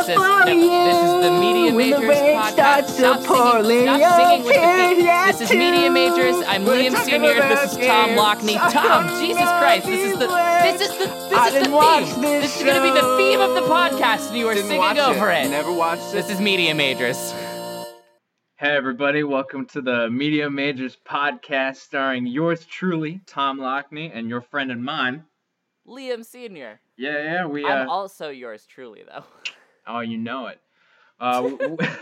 this is for no, you. this is the Media when Majors the podcast. starts Stop singing, pouring, stop singing with the you're beat. This is Media. Majors. I'm We're Liam Senior. This is Tom. Lockney. Tom, Jesus Christ, this is the this is the this I is the theme. this This is gonna be the theme of the podcast, and you are Didn't singing watch over it. it. Never watched it. This is Media Majors. Hey everybody, welcome to the Media Majors podcast starring yours truly, Tom Lockney, and your friend and mine. Liam Senior. Yeah, yeah, we I'm uh, also yours truly, though. oh, you know it. Uh,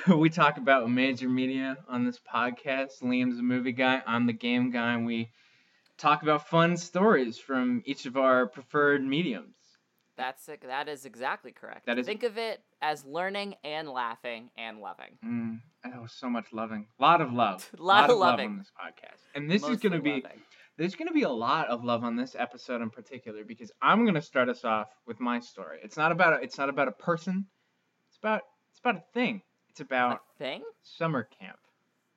we talk about major media on this podcast. Liam's a movie guy, I'm the game guy, and we talk about fun stories from each of our preferred mediums. That's it. That is exactly correct. That is- Think of it as learning and laughing and loving. Mm, was so much loving, a lot of love, a Lot of love loving. on this podcast, and this is gonna be loving. There's going to be a lot of love on this episode in particular because I'm going to start us off with my story. It's not about a, it's not about a person. It's about it's about a thing. It's about a thing. summer camp.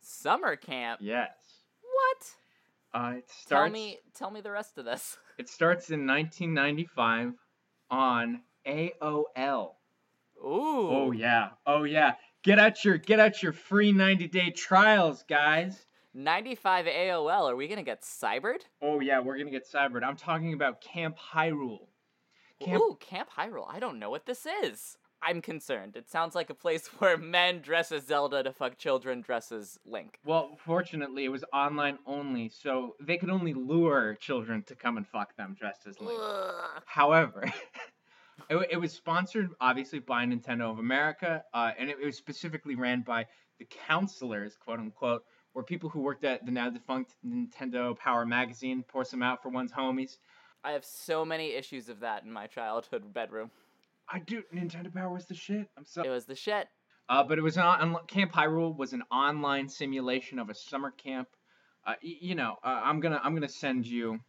Summer camp. Yes. What? Uh, it starts Tell me. Tell me the rest of this. it starts in 1995 on AOL. Ooh. Oh yeah. Oh yeah. Get out your get out your free 90-day trials, guys. 95 AOL. Are we gonna get cybered? Oh yeah, we're going to get cybered. I'm talking about Camp Hyrule. Camp Ooh, Camp Hyrule. I don't know what this is. I'm concerned. It sounds like a place where men dress as Zelda to fuck children dress as Link. Well, fortunately, it was online only, so they could only lure children to come and fuck them dressed as Link. Ugh. However, it, it was sponsored, obviously, by Nintendo of America, uh, and it, it was specifically ran by the counselors, quote unquote, were people who worked at the now defunct Nintendo Power Magazine, pour some out for one's homies. I have so many issues of that in my childhood bedroom. I do. Nintendo Power was the shit. I'm so. It was the shit. Uh, but it was an on, Camp Hyrule was an online simulation of a summer camp. Uh, y- you know, uh, I'm gonna I'm gonna send you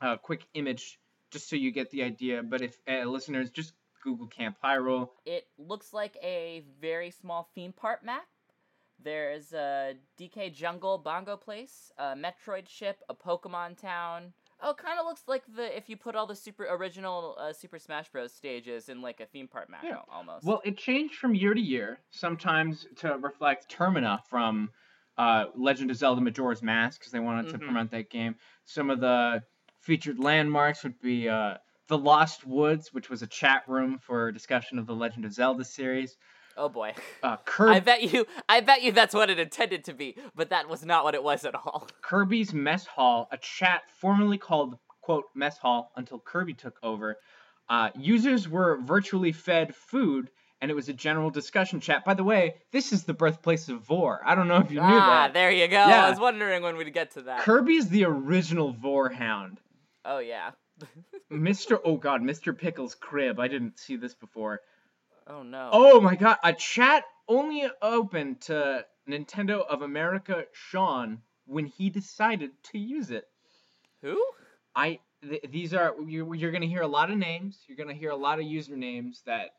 a quick image just so you get the idea. But if uh, listeners just Google Camp Hyrule, It looks like a very small theme park map. There's a DK Jungle Bongo Place, a Metroid ship, a Pokemon town. Oh, kind of looks like the if you put all the super original uh, Super Smash Bros. stages in like a theme park map Yeah. almost. well, it changed from year to year. Sometimes to reflect Termina from uh, Legend of Zelda: Majora's Mask because they wanted to Mhm. promote that game. Some of the featured landmarks would be uh, the Lost Woods, which was a chat room for discussion of the Legend of Zelda series. Oh boy. Uh, Kirby, I bet you I bet you that's what it intended to be, but that was not what it was at all. Kirby's Mess Hall, a chat formerly called quote Mess Hall until Kirby took over. Uh, users were virtually fed food, and it was a general discussion chat. By the way, this is the birthplace of Vor. I don't know if you knew that. ah, there you go. Yeah. I was wondering when we'd get to that. Kirby's the original Vor Hound. oh yeah. Mr. Oh God, Mr. Pickle's crib. I didn't see this before. Oh no. Oh my God, a chat only open to Nintendo of America Sean when he decided to use it. Who? I th- these are you, you're gonna hear a lot of names. You're gonna hear a lot of usernames that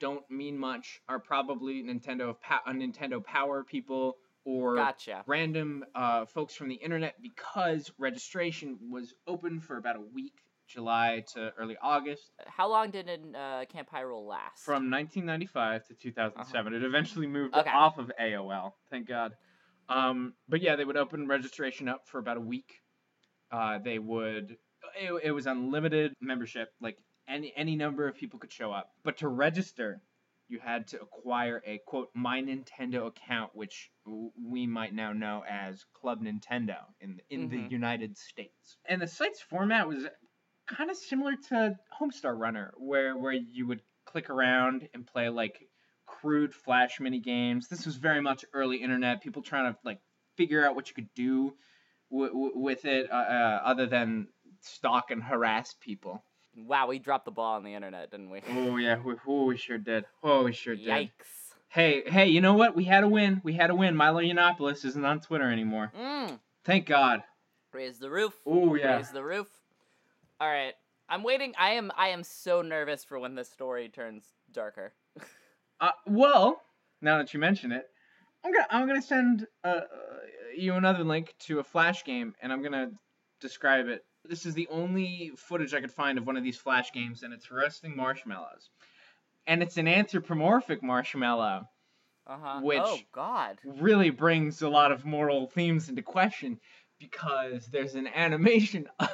don't mean much. Are probably Nintendo of pa- uh, Nintendo Power people or Gotcha. random uh, folks from the internet because registration was open for about a week, July to early August, How long did uh, Camp Hyrule last? from 1995 to 2007. It eventually moved Uh-huh. Okay. off of AOL. Thank God. Um, but yeah, they would open registration up for about a week. Uh, they would. It, it was unlimited membership. Like any any number of people could show up. But to register, you had to acquire a quote My Nintendo account, which we might now know as Club Nintendo in in the Mhm. United States. And the site's format was kind of similar to Homestar Runner, where where you would click around and play like crude flash mini games. This was very much early internet. People trying to like figure out what you could do w- w- with it, uh, uh, other than stalk and harass people. Wow, we dropped the ball on the internet, didn't we? Oh yeah, we, oh, we sure did. Oh, we sure did. Yikes. Hey, hey, you know what? We had a win. We had a win. Milo Yiannopoulos isn't on Twitter anymore. Mm. Thank God. Raise the roof. Oh yeah. Raise the roof. All right. I'm waiting. I am. I am so nervous for when this story turns darker. Uh, well, now that you mention it, I'm gonna I'm gonna send uh, uh, you another link to a flash game, and I'm gonna describe it. This is the only footage I could find of one of these flash games, and it's roasting marshmallows. and it's an anthropomorphic marshmallow. Uh huh. Which- Oh God. Really brings a lot of moral themes into question because there's an animation of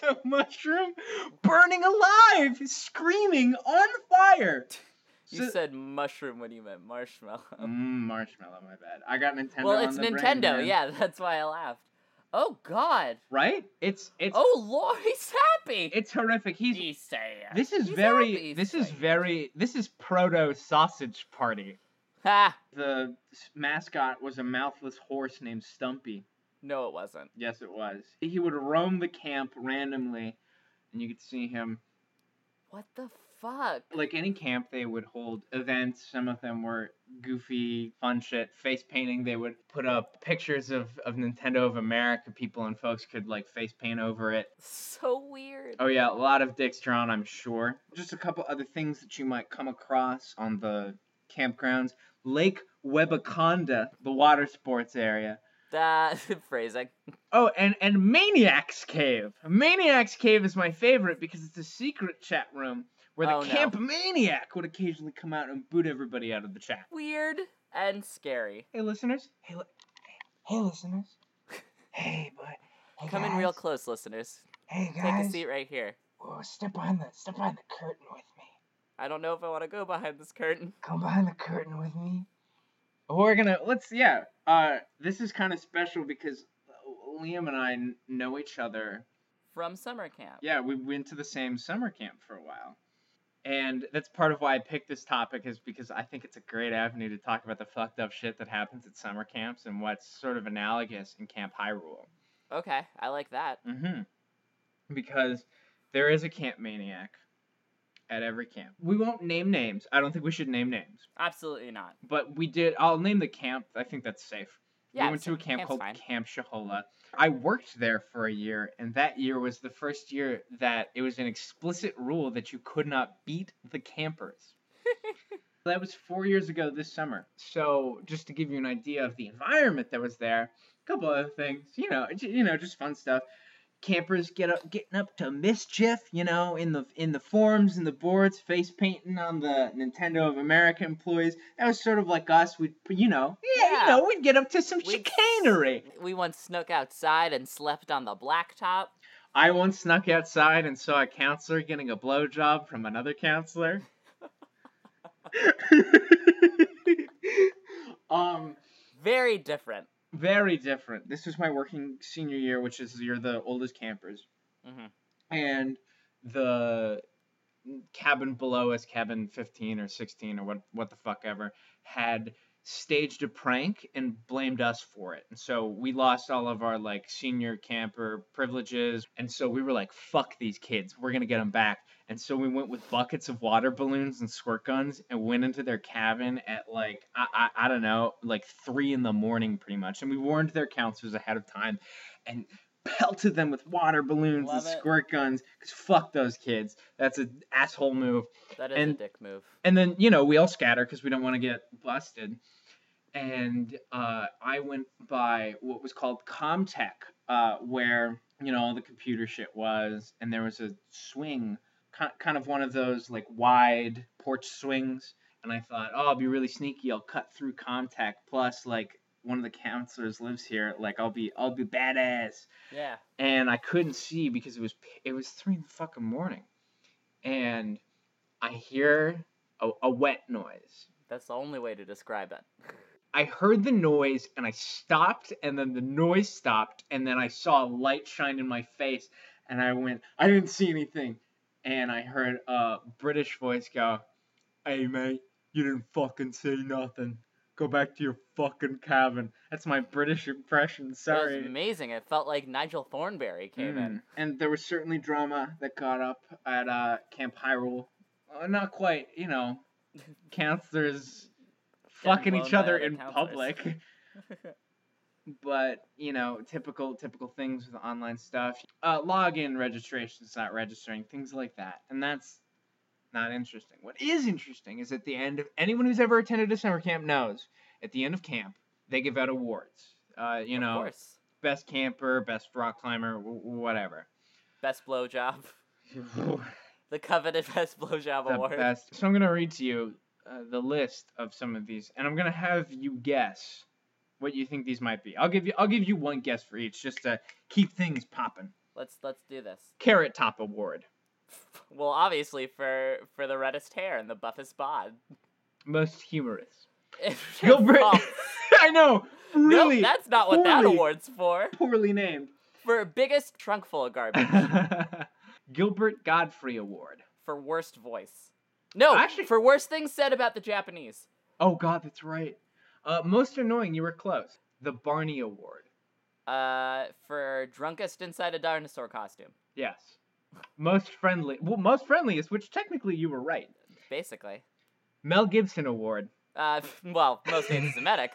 the mushroom burning alive, screaming on fire. You So- said mushroom when you meant marshmallow. Mm, marshmallow, my bad. I got Nintendo. well, it's brain, Nintendo. yeah, that's why I laughed. Oh God. Right? It's it's Oh Lord, he's happy. it's horrific. He's He's saying. this is He's very happy, this is very this is proto sausage party. Ha. The mascot was a mouthless horse named Stumpy. No, it wasn't. Yes, it was. He would roam the camp randomly, and you could see him. What the fuck? Like any camp, they would hold events. Some of them were goofy, fun shit. Face painting. They would put up pictures of, of Nintendo of America people, and folks could like face paint over it. So weird. Oh yeah, a lot of dicks drawn, I'm sure. Just a couple other things that you might come across on the campgrounds. Lake Webaconda, the water sports area. That phrasing. Oh, and and Maniac's Cave. Maniac's Cave is my favorite because it's a secret chat room where the Oh, no. camp maniac would occasionally come out and boot everybody out of the chat. Weird and scary. Hey listeners. Hey, li- hey listeners. Hey, boy. Hey, Come in real close, listeners. Hey guys. Take a seat right here. Whoa, step behind the step behind the curtain with me. I don't know if I want to go behind this curtain. come behind the curtain with me. We're gonna let's yeah. Uh, this is kind of special because Liam and I know each other. From summer camp. Yeah, we went to the same summer camp for a while, and that's part of why I picked this topic is because I think it's a great avenue to talk about the fucked up shit that happens at summer camps and what's sort of analogous in Camp Hyrule. Okay, I like that. Mm-hmm. Because there is a camp maniac at every camp. We won't name names. I don't think we should name names. Absolutely not. But we did. I'll name the camp. I think that's safe. Yeah, we went to a camp called fine. Camp Shohola. I worked there for a year, and that year was the first year that it was an explicit rule that you could not beat the campers. that was four years ago this summer. So just to give you an idea of the environment that was there, a couple other things, you know, you know, just fun stuff. Campers get up, getting up to mischief, you know, in the in the forums and the boards, face painting on the Nintendo of America employees. That was sort of like us. We'd, you know, yeah, Yeah. you know, we'd get up to some We'd- chicanery. We once snuck outside and slept on the blacktop. I once snuck outside and saw a counselor getting a blowjob from another counselor. um, Very different. Very different. This was my working senior year, which is you're the oldest campers, hmm and the cabin below us, cabin 15 or 16 or what what the fuck ever, had staged a prank and blamed us for it. And so we lost all of our like senior camper privileges. And so we were like, fuck these kids. We're going to get them back. And so we went with buckets of water balloons and squirt guns and went into their cabin at like, I, I, I don't know, like three in the morning pretty much. And we warned their counselors ahead of time and pelted them with water balloons Love and it. squirt guns because fuck those kids. That's an asshole move. That is And- a dick move. And then, you know, we all scatter because we don't want to get busted. And uh, I went by what was called Comtech, uh, where, you know, all the computer shit was. And there was a swing, kind of one of those like wide porch swings. And I thought, oh, I'll be really sneaky. I'll cut through Comtech. Plus, like, one of the counselors lives here. Like, I'll be, I'll be badass Yeah. and I couldn't see because it was it was three in the fucking morning, and I hear a, a wet noise. That's the only way to describe it. I heard the noise and I stopped, and then the noise stopped, and then I saw a light shine in my face, and I went, I didn't see anything, and I heard a British voice go, "Hey mate, you didn't fucking see nothing. Go back to your fucking cabin." That's my British impression. That Sorry. was amazing. It felt like Nigel Thornberry came in. Mm. And there was certainly drama that got up at uh, Camp Hyrule. Uh, not quite, you know, counselors fucking each other other in counselors. public. but you know, typical typical things with online stuff. Uh, login registration's not registering, things like that, and that's not interesting. What is interesting is at the end of anyone who's ever attended a summer camp knows at the end of camp they give out awards. Uh, you of know, course. best camper, best rock climber, w- whatever. Best blowjob. The coveted best blowjob the award. best. So I'm gonna read to you uh, the list of some of these, and I'm gonna have you guess what you think these might be. I'll give you I'll give you one guess for each, just to keep things popping. Let's let's do this. Carrot Top Award, Well, obviously for for the reddest hair and the buffest bod. most humorous. Gilbert. I know. Really. That's not what that award's for. poorly named. For biggest trunk full of garbage. Gilbert Gottfried Award. for worst voice. No, Actually- for worst things said about the Japanese. Oh God, that's right. Uh, most annoying. You were close. The Barney Award. Uh, for drunkest inside a dinosaur costume. Yes. Most friendly. Well, most friendliest, which technically you were right. Basically. Mel Gibson Award. Uh, well, most anti-Semitic.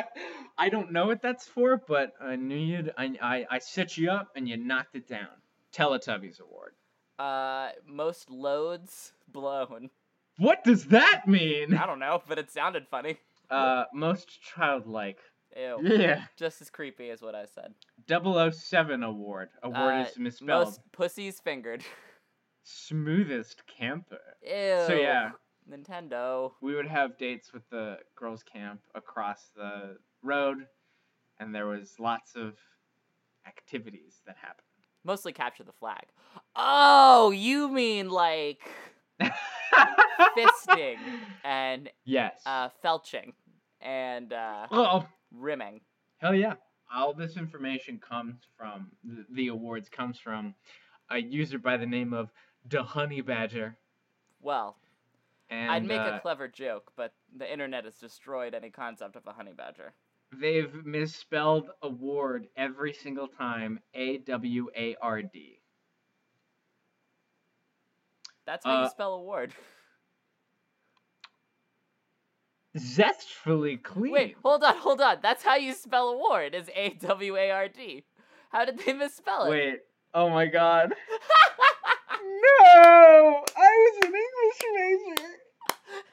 I don't know what that's for, but I knew you'd. I, I, I set you up and you knocked it down. Teletubbies Award. Uh, most loads blown. What does that mean? I don't know, but it sounded funny. Uh, most childlike. Ew. Yeah. Just as creepy as what I said. 007 Award. Award Uh, is misspelled. Most pussies fingered. Smoothest camper. Ew. So yeah, Nintendo. we would have dates with the girls' camp across the road, and there was lots of activities that happened. Mostly capture the flag. Oh, you mean like fisting and yes. uh, felching and uh, oh, rimming. hell yeah. All this information comes from, the, the awards comes from a user by the name of the Honey Badger. Well, And I'd make uh, a clever joke, but the internet has destroyed any concept of a honey badger. They've misspelled award every single time. A W A R D. That's how Uh, you spell award. Zestfully clean. Wait, hold on, hold on. That's how you spell award. Is A W A R D. How did they misspell it? Wait. Oh my god. No! I was an English major.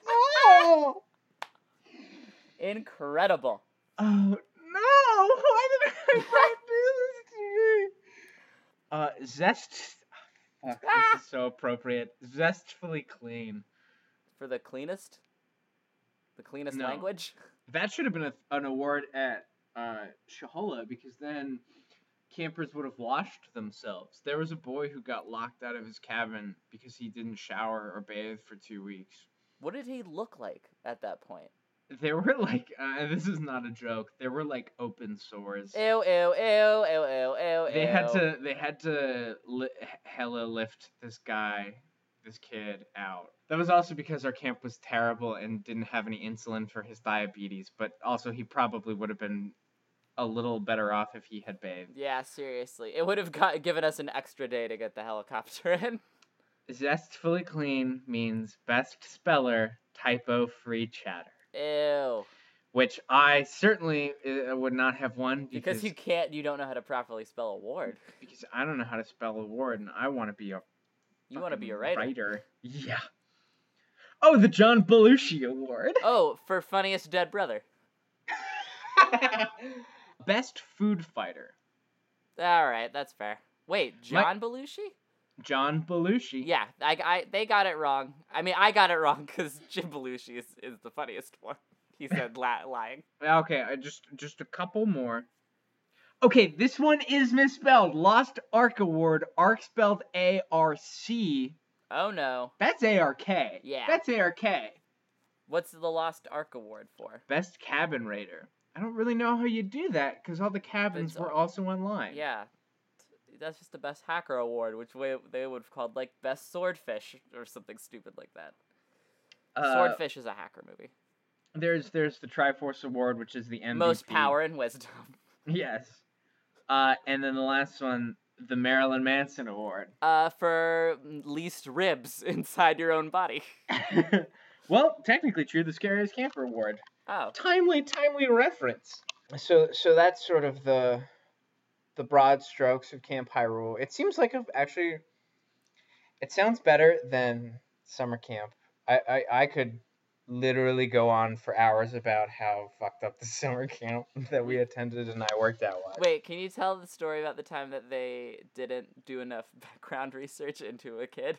No! Incredible. Oh no! Why did I not do this to me? Uh, zest. Fuck, this is so appropriate. Zestfully clean. For the cleanest? The cleanest No. language? That should have been a, an award at uh, Shohola because then campers would have washed themselves. There was a boy who got locked out of his cabin because he didn't shower or bathe for two weeks. What did he look like at that point? There were like, uh, this is not a joke. There were like open sores. Ew, ew, ew, ew, ew, ew, They had to, they had to li- hella lift this guy, this kid out. That was also because our camp was terrible and didn't have any insulin for his diabetes. But also, he probably would have been a little better off if he had bathed. Yeah, seriously. It would have got, given us an extra day to get the helicopter in. Zestfully clean means best speller, typo free chatter. Ew. Which I certainly uh, would not have won because, Because you can't, you don't know how to properly spell award. because I don't know how to spell a word and I want to be a You want to be a fucking writer. Yeah. Oh, the John Belushi Award. Oh, for funniest dead brother. Best food fighter. All right, that's fair. Wait, My- John Belushi? John Belushi. Yeah, I, I, they got it wrong. I mean, I got it wrong because Jim Belushi is, is the funniest one. He said la- lying. Okay, I just just a couple more. Okay, this one is misspelled. Lost Ark Award. Ark spelled A R C. Oh no. That's A R K. Yeah. That's A R K. What's the Lost Ark Award for? Best cabin raider. I don't really know how you do that because all the cabins It's, were also online. Yeah. That's just the Best Hacker Award, which way they would have called like Best Swordfish or something stupid like that. Uh, Swordfish is a hacker movie. There's there's the Triforce Award, which is the MVP. Most power and wisdom. Yes. Uh, and then the last one, the Marilyn Manson Award. Uh, for least ribs inside your own body. well, technically true, the Scariest Camper Award. Oh. Timely, timely reference. So, so that's sort of the the broad strokes of Camp Hyrule. It seems like a, actually, it sounds better than summer camp. I, I, I could literally go on for hours about how fucked up the summer camp that we attended and I worked out was. Wait, can you tell the story about the time that they didn't do enough background research into a kid?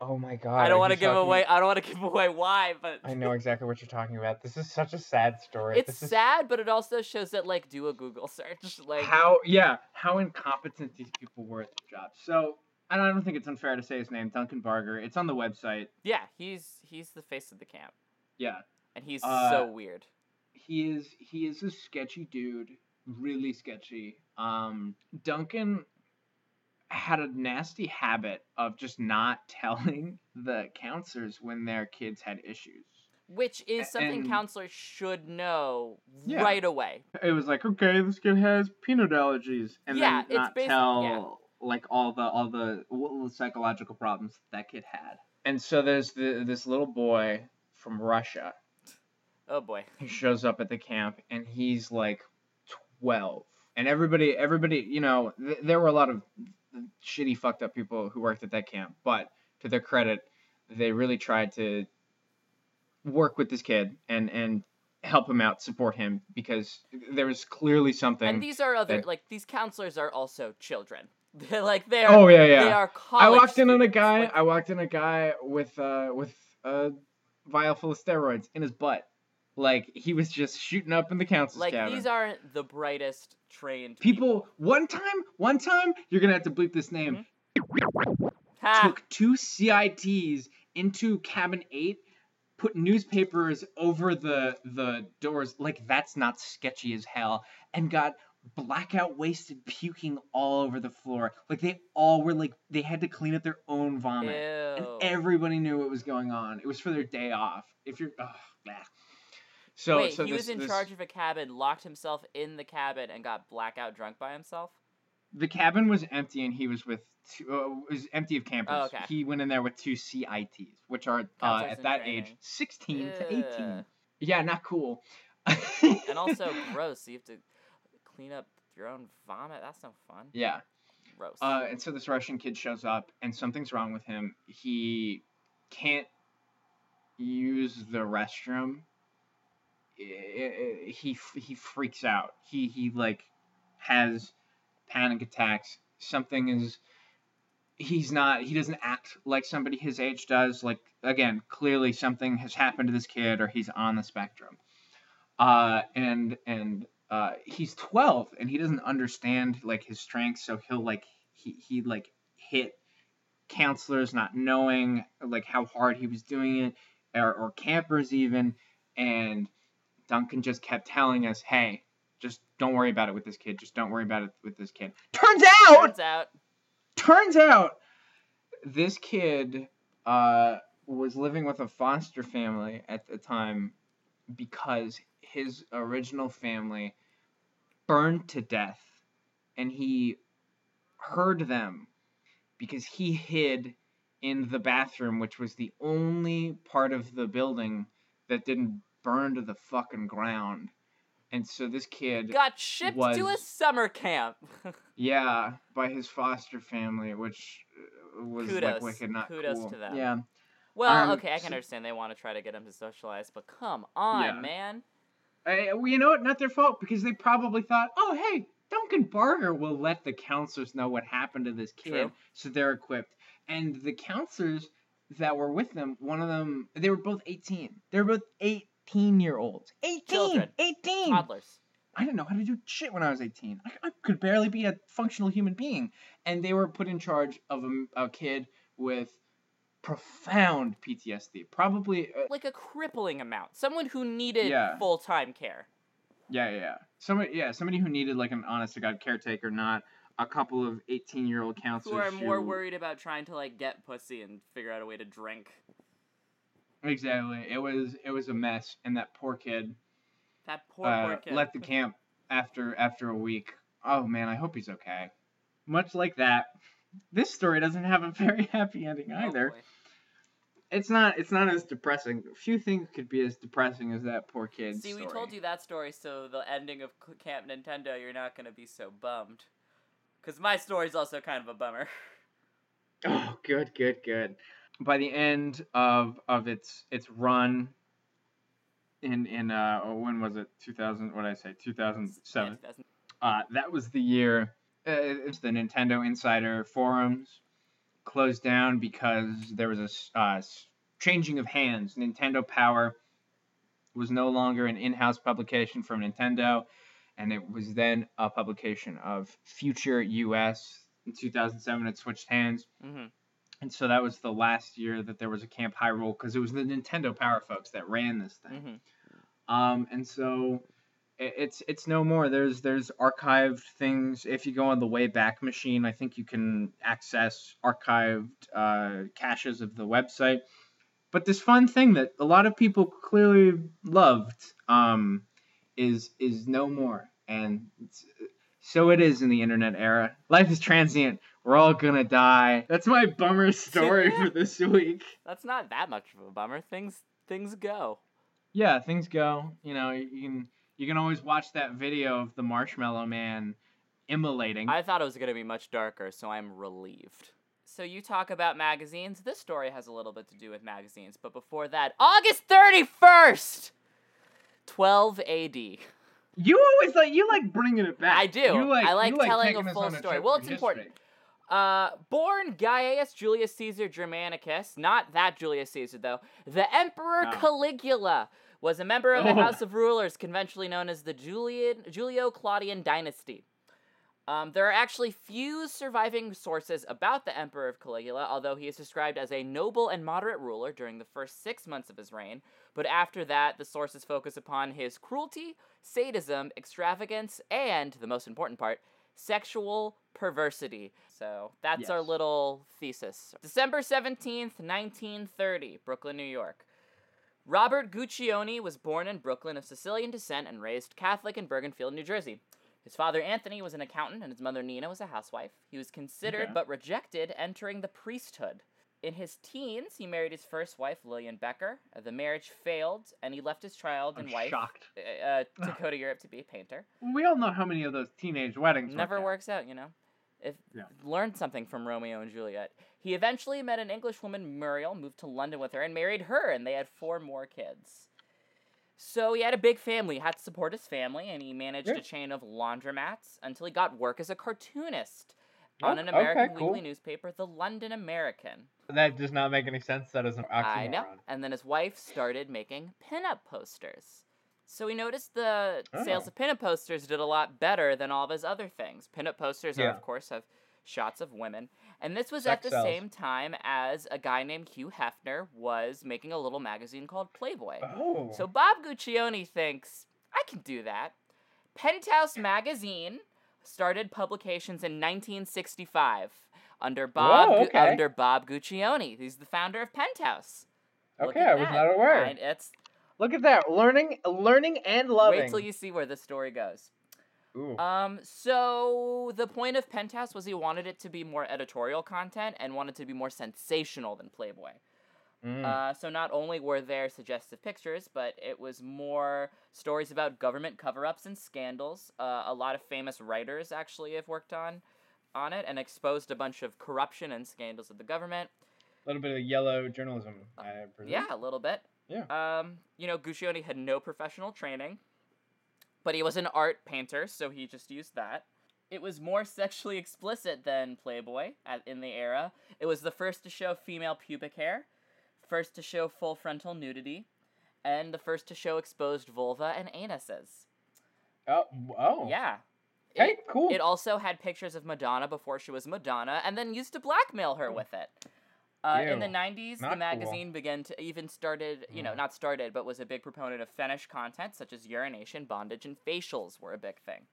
Oh my god. I don't want to give talking- away. I don't want to give away why, but I know exactly what you're talking about. This is such a sad story. it's this is sad, but it also shows that like do a Google search. Like how yeah how incompetent these people were at their job. So and I don't think it's unfair to say his name, Duncan Barger. It's on the website. yeah, he's he's the face of the camp, Yeah, and he's Uh, so weird. he is he is a sketchy dude, really sketchy. Um, Duncan had a nasty habit of just not telling the counselors when their kids had issues. Which is something and- counselors should know Yeah. right away. It was like, okay, this kid has peanut allergies, and Yeah, then not tell yeah. like all the all the, all the psychological problems that kid had. And so there's the, this little boy from Russia Oh boy. He shows up at the camp, and he's like twelve, and everybody everybody you know th- there were a lot of shitty fucked up people who worked at that camp, but to their credit, they really tried to work with this kid and and help him out, support him because there was clearly something. And these are other that- like these counselors are also children. They're like they are. oh yeah, yeah. They are I walked in on a guy. like- I walked in a guy with uh with a vial full of steroids in his butt. Like he was just shooting up in the council's like cabin. these aren't the brightest trained people. One time, one time, you're gonna have to bleep this name. Mm-hmm. Ha! Took two CITs into cabin eight, put newspapers over the the doors. Like that's not sketchy as hell, and got blackout wasted puking all over the floor. Like they all were like they had to clean up their own vomit. and everybody knew what was going on. It was for their day off. If you're, ugh, nah. So, Wait, so he this, was in this- charge of a cabin, locked himself in the cabin, and got blackout drunk by himself. The cabin was empty, and he was with two. Uh, it was empty of campers. Oh, okay. He went in there with two CITs, which are uh, at that training. age sixteen to eighteen. Yeah, not cool. And also gross. You have to clean up your own vomit. That's no fun. yeah. Gross. Uh, and so this Russian kid shows up, and something's wrong with him. He can't use the restroom. He he freaks out. He he like has panic attacks. Something is. He's not. He doesn't act like somebody his age does. Like again, clearly something has happened to this kid, or he's on the spectrum. Uh, and and uh, he's 12 and he doesn't understand like his strengths so he'll like he, he like hit counselors not knowing like how hard he was doing it or, or campers even and duncan just kept telling us hey just don't worry about it with this kid. Just don't worry about it with this kid. Turns out Turns out, turns out this kid uh, was living with a foster family at the time because his original family burned to death and he heard them because he hid in the bathroom which was the only part of the building that didn't burn to the fucking ground and so this kid got shipped to a summer camp. yeah, by his foster family, which uh, was like wicked not Kudos cool. to them. Yeah, well, Um, okay, I can so- understand they want to try to get him to socialize, but come on, Yeah. man. I, well, you know what? Not their fault because they probably thought, oh hey, Duncan Barger will let the counselors know what happened to this kid, True. so they're equipped. And the counselors that were with them, one of them, they were both eighteen. They were both eighteen year olds. Eighteen. Children. Eighteen. Toddlers. I didn't know how to do shit when I was 18. I, I could barely be a functional human being. And they were put in charge of a, a kid with profound PTSD. Probably, uh, Like a crippling amount. Someone who needed Yeah. full time care. yeah, yeah, yeah. Somebody, yeah, somebody who needed like an honest to God caretaker, not a couple of 18 year old counselors Who are more who- worried about trying to like get pussy and figure out a way to drink. Exactly. It was, it was a mess. And that poor kid, That poor uh, poor kid. left the camp after after a week. Oh man, I hope he's okay. Much like that, this story doesn't have a very happy ending Oh, either. it's not it's not as depressing. Few things could be as depressing as that poor kid. See, we told you that story, so the ending of Camp Nintendo, you're not gonna be so bummed. Cause my story's also kind of a bummer. Oh, good, good, good. By the end of of its its run in in uh oh, when was it? 2000 what did I say? 2007. Yeah, Uh that was the year uh, it's the Nintendo Insider forums closed down because there was a uh, changing of hands. Nintendo Power was no longer an in-house publication from Nintendo, and it was then a publication of Future US. In 2007, it switched hands, hmm and so that was the last year that there was a Camp High Hyrule because it was the Nintendo Power folks that ran this thing. hmm Um, and so i- it's it's no more. There's there's archived things. If you go on the Wayback Machine, I think you can access archived uh, caches of the website. But this fun thing that a lot of people clearly loved um, is is no more, and it's, so it is in the internet era. Life is transient. We're all gonna die. That's my bummer story for this week. That's not that much of a bummer. Things things go. yeah, things go. You know, you can you can always watch that video of the Marshmallow Man immolating. I thought it was to be much darker, so I'm relieved. So you talk about magazines. This story has a little bit to do with magazines, but before that, August 31st, 12 AD. you always like you like bringing it back. I do. You like, I like you like telling a full story. Well, it's important. history. Uh, born Gaius Julius Caesar Germanicus, not that Julius Caesar though, the Emperor No. Caligula was a member of the Oh. House of Rulers, conventionally known as the Julian Julio-Claudian dynasty. Um, there are actually few surviving sources about the Emperor of Caligula, although he is described as a noble and moderate ruler during the first six months of his reign. But after that, the sources focus upon his cruelty, sadism, extravagance, and, the most important part, sexual perversity. So that's our little thesis. December 17th, 1930, Brooklyn, New York. Robert Guccione was born in Brooklyn of Sicilian descent and raised Catholic in Bergenfield, New Jersey. His father Anthony was an accountant and his mother Nina was a housewife. He was considered Okay. but rejected entering the priesthood. In his teens, he married his first wife, Lillian Becker. Uh, The marriage failed, and he left his child I'm and wife shocked. uh, uh, to go to Europe to be a painter. We all know how many of those teenage weddings Never work out. works out, you know. If Yeah. learned something from Romeo and Juliet. He eventually met an English woman, Muriel, moved to London with her, and married her, and they had four more kids. So he had a big family, had to support his family, and he managed Yeah. a chain of laundromats until he got work as a cartoonist on Oh, an okay, American cool. weekly newspaper, The London American. That does not make any sense. That is an oxymoron. I know. And then his wife started making pinup posters. So he noticed the oh. sales Oh. of pinup posters did a lot better than all of his other things. Pinup posters are, of course, have shots of women. And this was at the sells. same time as a guy named Hugh Hefner was making a little magazine called Playboy. Oh. So Bob Guccione thinks, I can do that. Penthouse Magazine started publications in 1965 under Bob Whoa, okay. under Bob Guccione. He's the founder of Penthouse. Okay, I was that. not aware. And it's Look at that. Learning, learning, and loving. wait till you see where this story goes. Ooh. Um, so the point of Penthouse was he wanted it to be more editorial content and wanted to be more sensational than Playboy. Mm. Uh, so not only were there suggestive pictures, but it was more stories about government cover-ups and scandals. Uh, a lot of famous writers actually have worked on on it and exposed a bunch of corruption and scandals of the government. a little bit of yellow journalism, I presume. Yeah, a little bit. Yeah. Um, you know, Guccione had no professional training, but he was an art painter, so he just used that. It was more sexually explicit than Playboy at, in the era. It was the first to show female pubic hair, first to show full frontal nudity, and the first to show exposed vulva and anuses. Oh. Oh. Yeah. Hey, It, cool. it also had pictures of Madonna before she was Madonna, and then used to blackmail her with it. Uh, in the 90s, not the cool. magazine began to even started, you know, Mm. not started, but was a big proponent of fetish content such as urination, bondage, and facials were a big thing.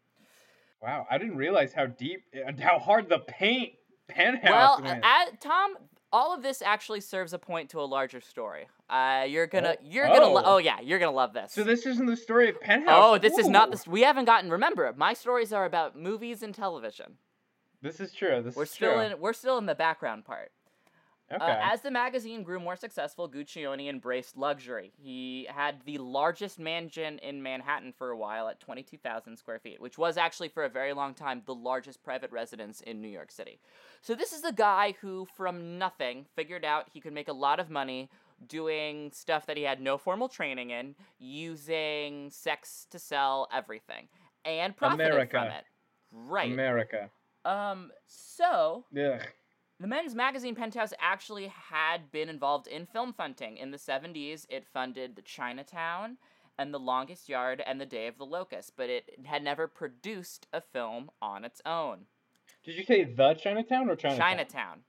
Wow, I didn't realize how deep and how hard the paint penthouse well, went. at, Tom, all of this actually serves a point to a larger story. Uh, you're gonna, you're gonna, lo- Oh. oh yeah, you're gonna love this. so this isn't the story of penthouse. oh, this is not Ooh. this. We haven't gotten. Remember, my stories are about movies and television. This is true. This We're is still true. in. We're still in the background part. Okay. Uh, as the magazine grew more successful, Guccione embraced luxury. He had the largest mansion in Manhattan for a while at 22,000 square feet, which was actually for a very long time the largest private residence in New York City. So, this is the guy who, from nothing, figured out he could make a lot of money doing stuff that he had no formal training in, using sex to sell everything, and profited from it. Right. America. um, so, Ugh. The men's magazine Penthouse actually had been involved in film funding. In the 70s, it funded the Chinatown and The Longest Yard and The Day of the Locust, but it had never produced a film on its own. Did you say the Chinatown or Chinatown? Chinatown.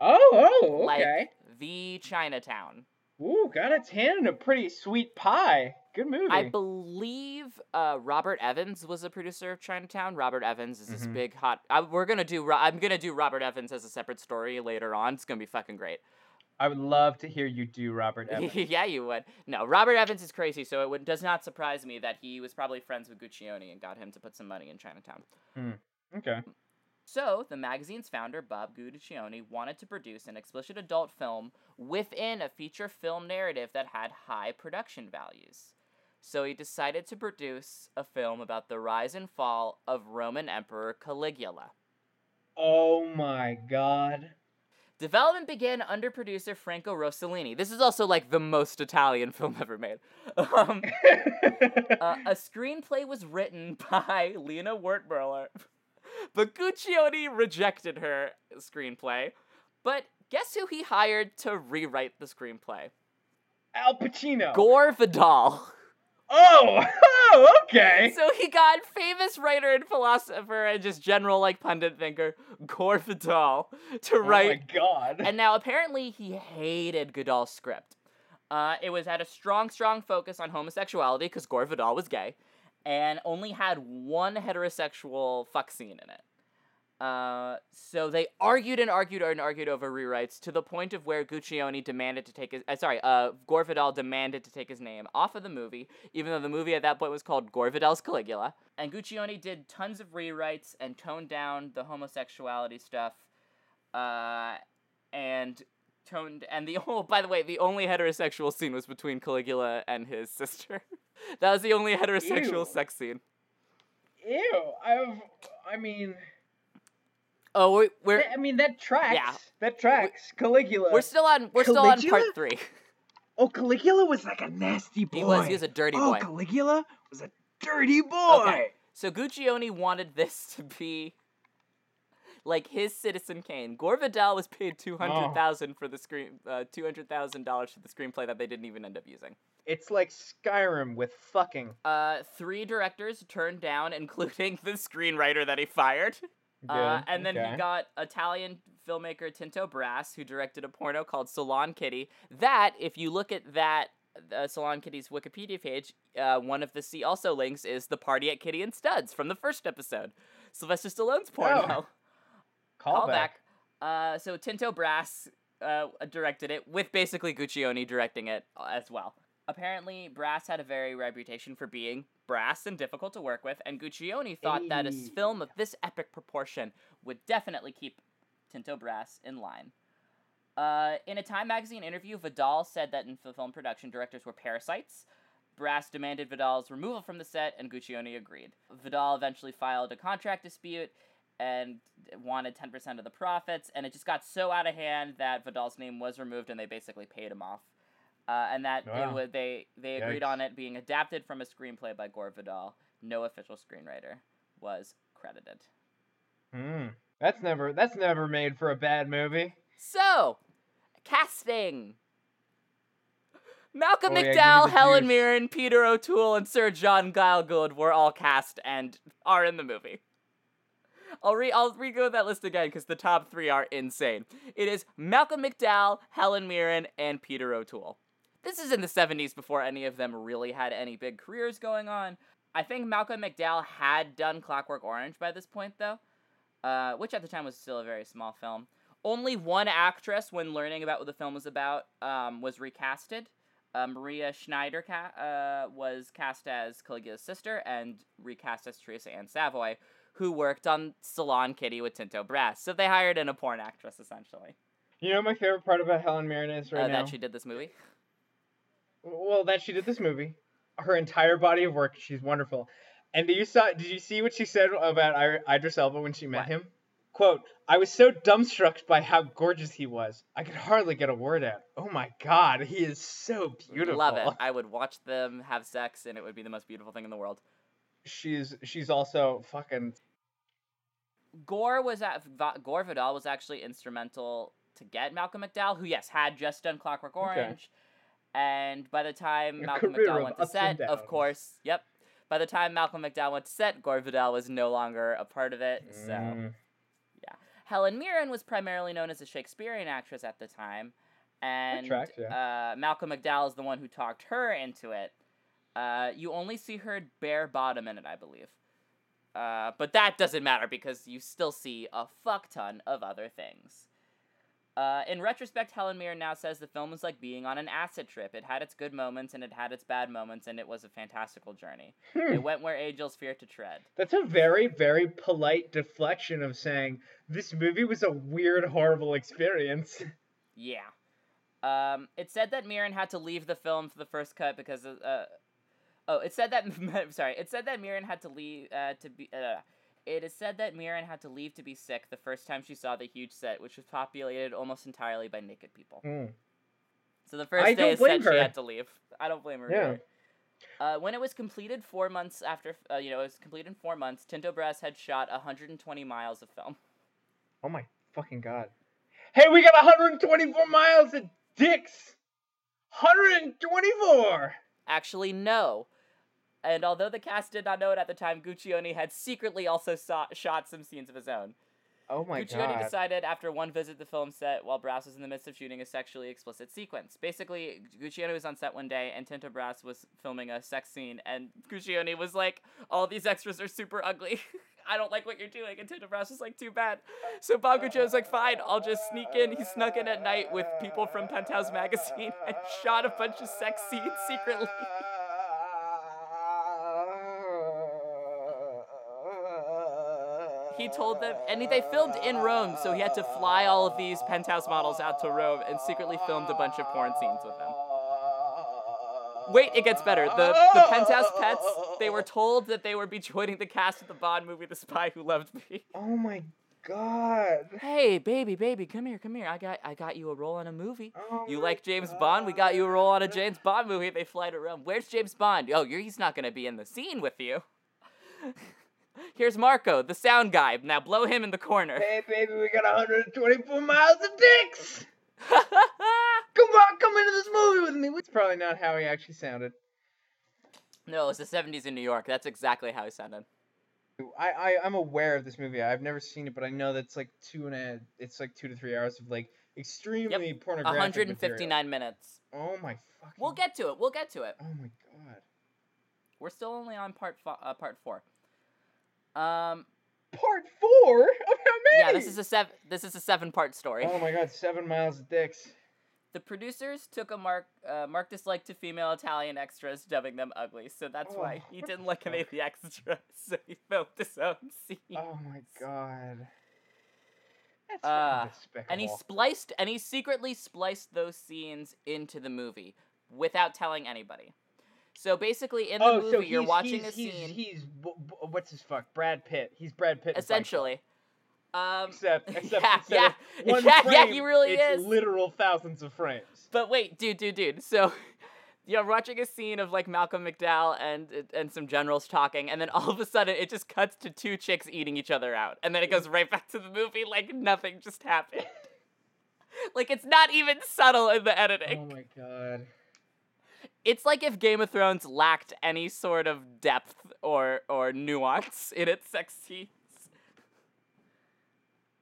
Oh, oh, Like okay. the Chinatown. Ooh, got its hand in a pretty sweet pie. Good movie. I believe uh, Robert Evans was a producer of Chinatown. Robert Evans is this Mhm. big hot. I, we're gonna do. I'm gonna do Robert Evans as a separate story later on. It's gonna be fucking great. I would love to hear you do Robert Evans. yeah, you would. No, Robert Evans is crazy, so it would, does not surprise me that he was probably friends with Guccione and got him to put some money in Chinatown. okay. So, the magazine's founder, Bob Guccione, wanted to produce an explicit adult film within a feature film narrative that had high production values. So, he decided to produce a film about the rise and fall of Roman Emperor Caligula. Oh my god. Development began under producer Franco Rossellini. This is also like the most Italian film ever made. Um, uh, a screenplay was written by Lina Wertmüller, but Guccione rejected her screenplay. But guess who he hired to rewrite the screenplay? Al Pacino. Gore Vidal. Oh, oh, okay. So he got famous writer and philosopher and just general like pundit thinker Gore Vidal to write. oh my god. and now apparently he hated Goodall's script. Uh, it was had a strong, strong focus on homosexuality because Gore Vidal was gay, and only had one heterosexual fuck scene in it. Uh, so they argued and argued and argued over rewrites to the point of where Guccione demanded to take his. Uh, sorry, uh, Gore Vidal demanded to take his name off of the movie, even though the movie at that point was called Gore Vidal's Caligula. And Guccione did tons of rewrites and toned down the homosexuality stuff. Uh, and toned and the oh by the way the only heterosexual scene was between Caligula and his sister. that was the only heterosexual Ew. sex scene. Ew. I've. I mean. Oh, we- we're I mean that tracks. Yeah. That tracks. Caligula. we're still on we're still on part Caligula? three. oh, Caligula was like a nasty boy. He was he was a dirty oh, boy. Oh, Caligula was a dirty boy. Okay. So Guccione wanted this to be like his Citizen Kane. Gore Vidal was paid two hundred thousand for the screen, uh, two hundred thousand dollars for the screenplay that they didn't even end up using. It's like Skyrim with fucking. Uh, three directors turned down, including the screenwriter that he fired. Uh, and then okay. he got Italian filmmaker Tinto Brass, who directed a porno called Salon Kitty. That, if you look at that uh, Salon Kitty's Wikipedia page, uh, one of the see also links is the party at Kitty and Studs from the first episode, Sylvester Stallone's porno. Callback. Callback. Uh, so Tinto Brass uh, directed it, with basically Guccione directing it uh, as well. Apparently, Brass had a very reputation for being brass and difficult to work with, and Guccione thought that a Hey. film of this epic proportion would definitely keep Tinto Brass in line. Uh, in a Time magazine interview, Vidal said that in f- film production, directors were parasites. Brass demanded Vidal's removal from the set, and Guccione agreed. Vidal eventually filed a contract dispute and wanted 10% of the profits, and it just got so out of hand that Vidal's name was removed, and they basically paid him off. Uh, and that it would they they agreed Yikes. on it being adapted from a screenplay by Gore Vidal. No official screenwriter was credited. Hmm. That's never. That's never made for a bad movie. So, casting. Malcolm Oh, yeah, McDowell, the Helen Mirren, Peter O'Toole, and Sir John Gielgud were all cast and are in the movie. I'll re I'll re-go that list again because the top three are insane. It is Malcolm McDowell, Helen Mirren, and Peter O'Toole. This is in the 70s before any of them really had any big careers going on. I think Malcolm McDowell had done Clockwork Orange by this point, though, uh, which at the time was still a very small film. Only one actress, when learning about what the film was about, um, was recasted. Uh, Maria Schneider ca- uh, was cast as Caligula's sister and recast as Teresa Ann Savoy, who worked on Salon Kitty with Tinto Brass. So they hired in a porn actress, essentially, You know my favorite part about Helen Mirren is right uh, now. that she did this movie. Well, that she did this movie. Her entire body of work. She's wonderful. And do you saw? Did you see what she said about Idris Elba when she met What? him? Quote: I was so dumbstruck by how gorgeous he was. I could hardly get a word out. Oh my God, he is so beautiful. Love it. I would watch them have sex, and it would be the most beautiful thing in the world. She's she's also fucking. Gore was at Gore Vidal was actually instrumental to get Malcolm McDowell, who yes had just done Clockwork Okay. And by the time Malcolm McDowell went to set, of course, yep. By the time Malcolm McDowell went to set, Gore Vidal was no longer a part of it. So Mm. Helen Mirren was primarily known as a Shakespearean actress at the time, and tracks, uh, Malcolm McDowell is the one who talked her into it. Uh, you only see her bare bottom in it, I believe. Uh, but that doesn't matter because you still see a fuck ton of other things. Uh, in retrospect, Helen Mirren now says the film was like being on an acid trip. It had its good moments and it had its bad moments, and it was a fantastical journey. Hmm. It went where angels fear to tread. That's a very, very polite deflection of saying this movie was a weird, horrible experience. Yeah. Um, it said that Mirren had to leave the film for the first cut because of, uh, oh, it said that sorry, it said that Mirren had to leave uh, to be uh, it is said that Mirren had to leave to be sick the first time she saw the huge set, which was populated almost entirely by naked people. Hmm. So the first I day blame said she had to leave. I don't blame her. Yeah. either. Uh, when it was completed four months after, uh, you know, it was completed in four months. Tinto Brass had shot 120 miles of film. Oh my fucking god. Hey, we got 124 miles of dicks! 124! Actually, no. And although the cast did not know it at the time, Guccione had secretly also saw- shot some scenes of his own. Oh my Guccione god. decided after one visit to the film set while Brass was in the midst of shooting a sexually explicit sequence. Basically, Guccione was on set one day and Tinto Brass was filming a sex scene, and Guccione was like, All these extras are super ugly. I don't like what you're doing. And Tinto Brass was like, Too bad. So Bob Guccione was like, Fine, I'll just sneak in. He snuck in at night with people from Penthouse Magazine and shot a bunch of sex scenes secretly. He told them, and they filmed in Rome, so he had to fly all of these penthouse models out to Rome and secretly filmed a bunch of porn scenes with them. Wait, it gets better. The the penthouse pets, they were told that they would be joining the cast of the Bond movie The Spy Who Loved Me. Oh my god. Hey, baby, baby, come here, come here. I got I got you a role on a movie. Oh You like James Bond? We got you a role on a James Bond movie. They fly to Rome. Where's James Bond? Oh, you're, he's not gonna be in the scene with you. Here's Marco, the sound guy. Now blow him in the corner. Hey, baby, we got 124 miles of dicks! Come on, come into this movie with me. That's probably not how he actually sounded. no, it's the 70s in New York. That's exactly how he sounded. I, I I'm aware of this movie. I've never seen it, but I know that's like two and a. It's like two to three hours of like extremely pornographic. 159 material. minutes. Oh my fucking. We'll get to it. We'll get to it. Oh my god. We're still only on part fo- uh, part four. Um, Part four of how many? yeah, this is a seven. This is a seven-part story. Oh my god, seven miles of dicks. The producers took a mark uh, marked dislike to female Italian extras, dubbing them ugly. So that's Oh, why he didn't like any of the extras. So he filmed his own scene. Oh my god. That's Uh, despicable. and he spliced and he secretly spliced those scenes into the movie without telling anybody. So basically, in the oh, movie, so you're watching he's, a he's, scene. He's, b- what's his fuck? Brad Pitt. He's Brad Pitt. in Fight Club. essentially. Um, Except, except yeah, yeah, one yeah, yeah, he really it's is. literal thousands of frames. But wait, dude, dude, dude. So you're watching a scene of like Malcolm McDowell and and some generals talking, and then all of a sudden it just cuts to two chicks eating each other out, and then it goes right back to the movie like nothing just happened. like it's not even subtle in the editing. Oh my god. It's like if Game of Thrones lacked any sort of depth or or nuance in its sex scenes.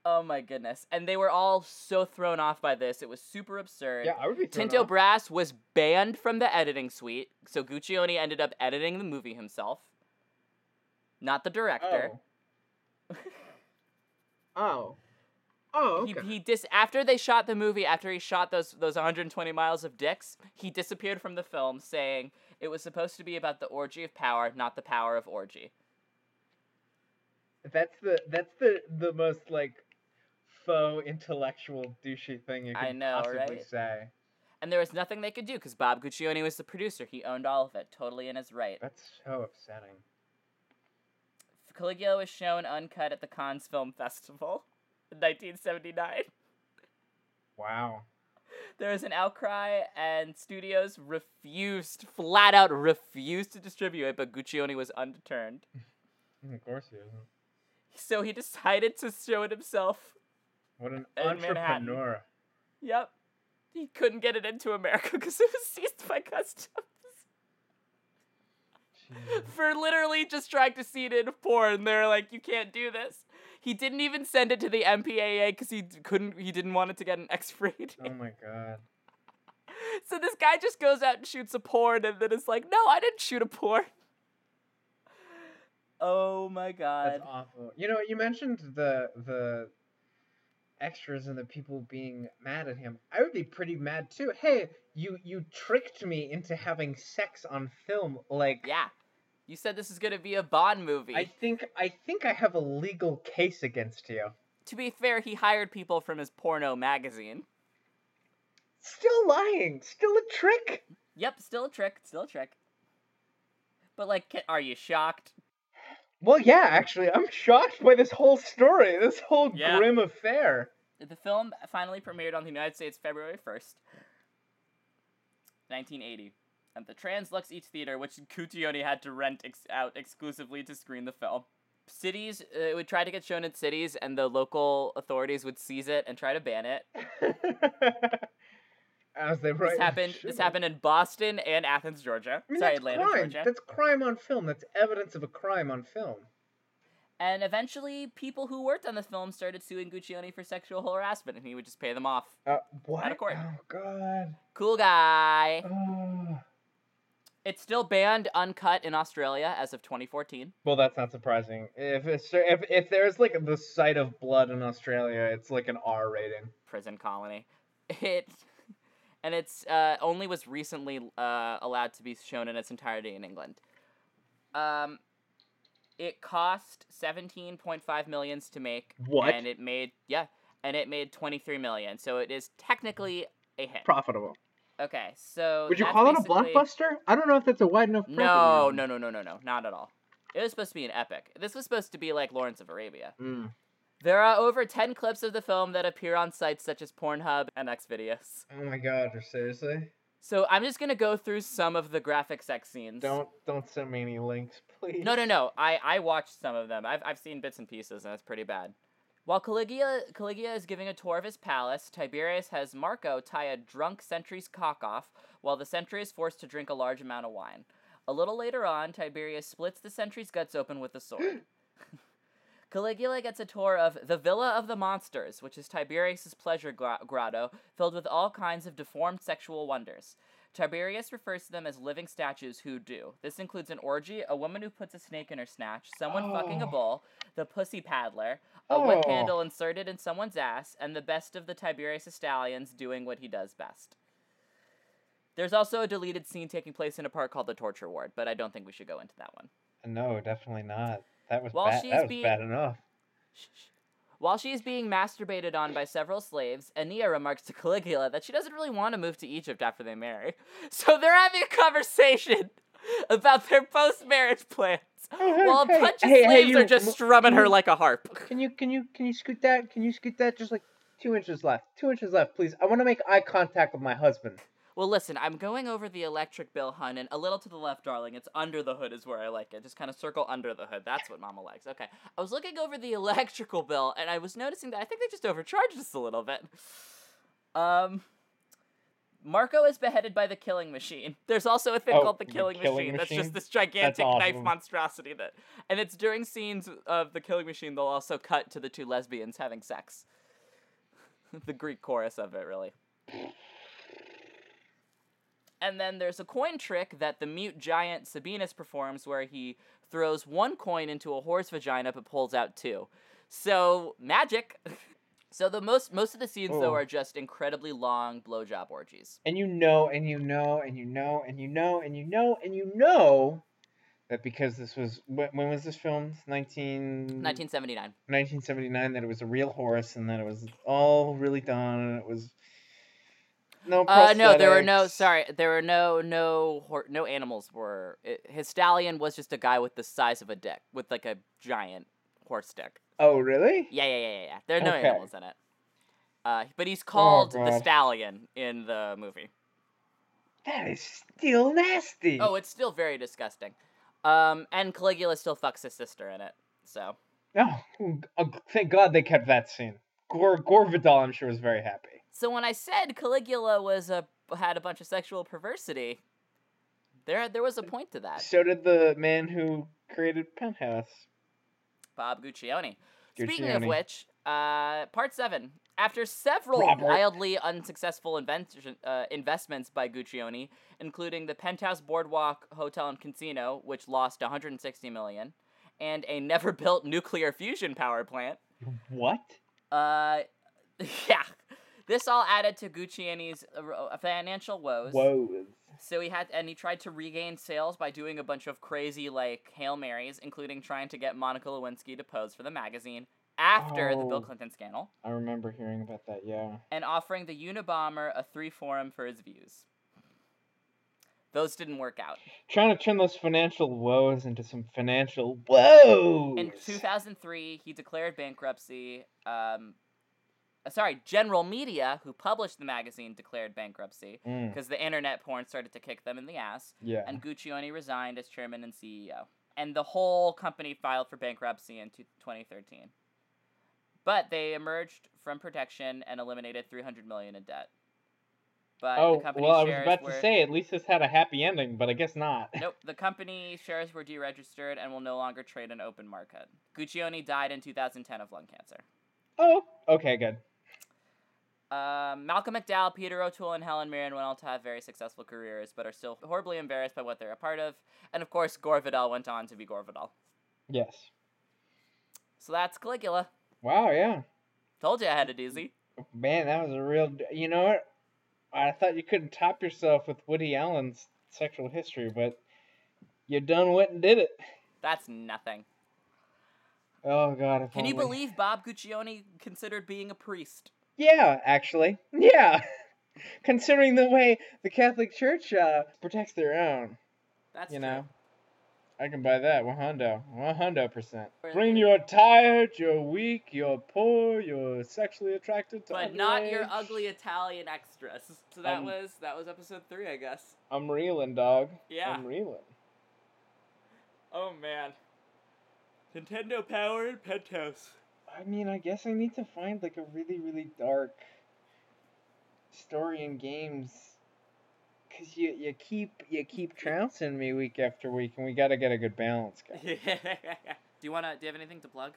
Oh my goodness. And they were all so thrown off by this. It was super absurd. Yeah, I would be Tinto off. Brass was banned from the editing suite, so Guccione ended up editing the movie himself. Not the director. Oh. oh. Oh, okay. He, he dis after they shot the movie, after he shot those those 120 miles of dicks, he disappeared from the film, saying it was supposed to be about the orgy of power, not the power of orgy. That's the that's the the most like faux intellectual douchey thing you I could know, possibly right? say. And there was nothing they could do because Bob Guccione was the producer. He owned all of it, totally in his right. That's so upsetting. Caligula was shown uncut at the Cannes Film Festival in 1979. Wow. There was an outcry, and studios refused, flat out refused to distribute it, but Guccione was undeterred. Of course he isn't. So he decided to show it himself. What an In Manhattan. entrepreneur. Yep. He couldn't get it into America because it was seized by customs. Jeez. For literally just trying to see it in porn. They're like, you can't do this. He didn't even send it to the MPAA because he couldn't. He didn't want it to get an X rating. Oh my god. So this guy just goes out and shoots a porn, and then it's like, no, I didn't shoot a porn. Oh my god. That's awful. You know, you mentioned the the extras and the people being mad at him. I would be pretty mad too. Hey, you you tricked me into having sex on film. Like Yeah. You said this is gonna be a Bond movie. I think I think I have a legal case against you. To be fair, he hired people from his porno magazine. Still lying. Still a trick. Yep, still a trick, still a trick. But like, are you shocked? Well, yeah, actually, I'm shocked by this whole story, this whole Yeah. grim affair. The film finally premiered on the United States February 1st, 1980, at the Translux East Theater, which Guccione had to rent ex- out exclusively to screen the film. Cities, uh, it would try to get shown in cities, and the local authorities would seize it and try to ban it. As they write. This happened. This happened in Boston and Athens, Georgia. I mean, Sorry, that's Atlanta, crime. Georgia. That's crime on film. That's evidence of a crime on film. And eventually, people who worked on the film started suing Guccione for sexual harassment, and he would just pay them off. Uh, what? of court. Oh God. Cool guy. Oh. It's still banned uncut in Australia as of 2014. Well, that's not surprising. If it's if if there's like the sight of blood in Australia, it's like an R rating. Prison colony. It and it's uh, only was recently uh, allowed to be shown in its entirety in England. Um, it cost 17.5 millions to make, What? and it made yeah, and it made 23 million. So it is technically a hit. Profitable. Okay, so Would you call it a blockbuster? I don't know if that's a wide enough. No, no, no, no, no, no, not at all. It was supposed to be an epic. This was supposed to be like Lawrence of Arabia. Mm. There are over 10 clips of the film that appear on sites such as Pornhub and Xvideos. Oh my God! Seriously? So I'm just gonna go through some of the graphic sex scenes. Don't don't send me any links, please. No, no, no. I I watched some of them. I've I've seen bits and pieces, and it's pretty bad. While Caligula Caligula is giving a tour of his palace, Tiberius has Marco tie a drunk sentry's cock off, while the sentry is forced to drink a large amount of wine. A little later on, Tiberius splits the sentry's guts open with a sword. Caligula gets a tour of the Villa of the Monsters, which is Tiberius's pleasure grotto filled with all kinds of deformed sexual wonders. Tiberius refers to them as living statues who do. This includes an orgy, a woman who puts a snake in her snatch, someone fucking a Oh. bull, the pussy paddler, a whip Oh. handle inserted in someone's ass, and the best of the Tiberius stallions doing what he does best. There's also a deleted scene taking place in a park called the Torture Ward, but I don't think we should go into that one. No, definitely not. That was While bad. That was being- bad enough. Shh, shh. While she is being masturbated on by several slaves, Aeneas remarks to Caligula that she doesn't really want to move to Egypt after they marry. So they're having a conversation about their post-marriage plans, hey, while a hey, bunch of hey, hey, slaves you- are just m- strumming her like a harp. Can you can you can you scoot that? Can you scoot that? Just like two inches left. Two inches left, please. I want to make eye contact with my husband. Well, listen, I'm going over the electric bill, hun, and a little to the left, darling. It's under the hood is where I like it. Just kind of circle under the hood. That's what Mama likes. Okay. I was looking over the electrical bill, and I was noticing that I think they just overcharged us a little bit. Um. Marco is beheaded by the killing machine. There's also a thing Oh, called the the killing, killing machine. That's just this gigantic knife monstrosity that and it's during scenes of the killing machine they'll also cut to the two lesbians having sex. the Greek chorus of it really. And then there's a coin trick that the mute giant Sabinus performs where he throws one coin into a horse vagina but pulls out two. So, magic. So the most most of the scenes though Oh. are just incredibly long blowjob orgies. And you know, and you know, and you know, and you know, and you know, and you know that because this was when, when was this filmed? 19... 1979. 1979. That it was a real horse, and that it was all really done, and it was no. Uh, no, there were no. Sorry, there were no no hor- no animals were. It, his stallion was just a guy with the size of a dick, with like a giant horse dick. Oh, really? Yeah, yeah, yeah, yeah. yeah. There are no Okay. animals in it. Uh, but he's called the stallion in the movie. That is still nasty. Oh, it's still very disgusting. Um, and Caligula still fucks his sister in it. So Oh, oh, thank God they kept that scene. Gore Gore Vidal, I'm sure, was very happy. So when I said Caligula was a had a bunch of sexual perversity, there there was a point to that. So did the man who created Penthouse. Bob Guccione. Speaking of which, uh, part seven. After several Robert. wildly unsuccessful invention, uh, investments by Guccione, including the Penthouse Boardwalk Hotel and Casino, which lost 160 million, and a never-built nuclear fusion power plant, What? uh, yeah, this all added to Guccione's uh, financial woes. Whoa. So he had, and he tried to regain sales by doing a bunch of crazy like hail marys, including trying to get Monica Lewinsky to pose for the magazine after the Bill Oh. Clinton scandal, I remember hearing about that. Yeah. and offering the Unabomber a three forum for his views. Those didn't work out. Trying to turn those financial woes into some financial woes. In 2003, he declared bankruptcy. Um, sorry, General Media, who published the magazine, declared bankruptcy Mm, because the internet porn started to kick them in the ass. yeah. and Guccione resigned as chairman and CEO. And the whole company filed for bankruptcy in two- 2013. But they emerged from protection and eliminated 300 million in debt. But oh, the company well, I was about were to say at least this had a happy ending, but I guess not. Nope, the company shares were deregistered and will no longer trade in open market. Guccione died in 2010 of lung cancer. oh, okay, good. Um, Malcolm McDowell, Peter O'Toole, and Helen Mirren went on to have very successful careers, but are still horribly embarrassed by what they're a part of. And of course, Gore Vidal went on to be Gore Vidal. Yes. So that's Caligula. Wow. Yeah. Told you I had it easy. Man, that was a real. You know what? I thought you couldn't top yourself with Woody Allen's sexual history, but you done went and did it. That's nothing. Oh God! Can you believe Bob Guccione considered being a priest? Yeah, actually, yeah. Considering the way the Catholic Church uh, protects their own, That's you true. know, I can buy that one hundo, one hundo percent. Bring you're tired, you're weak, you're poor, you're sexually attracted to. But not your ugly Italian extras. So that Um, was that was episode three, I guess. I'm reeling, dog. Yeah. I'm reeling. Oh man. Nintendo Power and Penthouse. I mean, I guess I need to find like a really, really dark story in games. Cause you you keep you keep trouncing me week after week, and we gotta get a good balance, guys. do you wanna do you have anything to plug?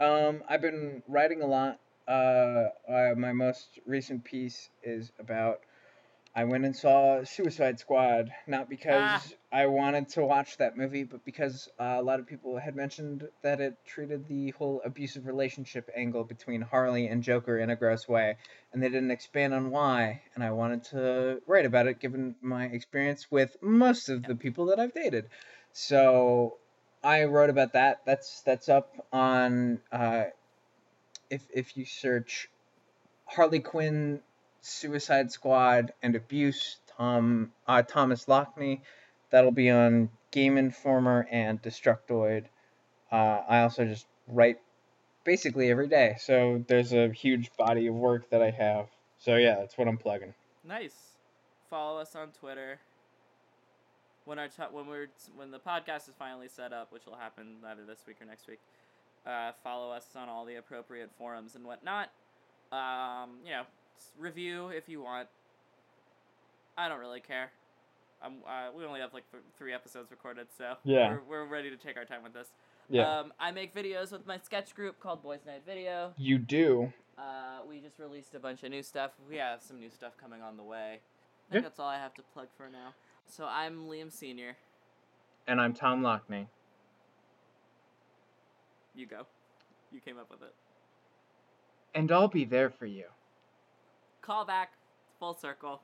Um, I've been writing a lot. Uh, uh, my most recent piece is about I went and saw Suicide Squad, not because Ah. I wanted to watch that movie, but because uh, a lot of people had mentioned that it treated the whole abusive relationship angle between Harley and Joker in a gross way, and they didn't expand on why. And I wanted to write about it, given my experience with most of the people that I've dated. So I wrote about that. That's that's up on uh, if if you search Harley Quinn, Suicide Squad, and Abuse, Tom uh, Thomas Lockney. That'll be on Game Informer and Destructoid. Uh, I also just write basically every day, so there's a huge body of work that I have. So yeah, that's what I'm plugging. Nice. Follow us on Twitter. When our t- when we're when the podcast is finally set up, which will happen either this week or next week, uh, follow us on all the appropriate forums and whatnot. Um, you know, review if you want. I don't really care. Um, uh, we only have like th- three episodes recorded, so Yeah. we're, we're ready to take our time with this. Yeah, Um, I make videos with my sketch group called Boys Night Video. you do. Uh, we just released a bunch of new stuff. We have some new stuff coming on the way. I Yeah. that's all I have to plug for now. So I'm Liam Senior. And I'm Tom Lockney. You go. You came up with it. And I'll be there for you. Call back. Full circle.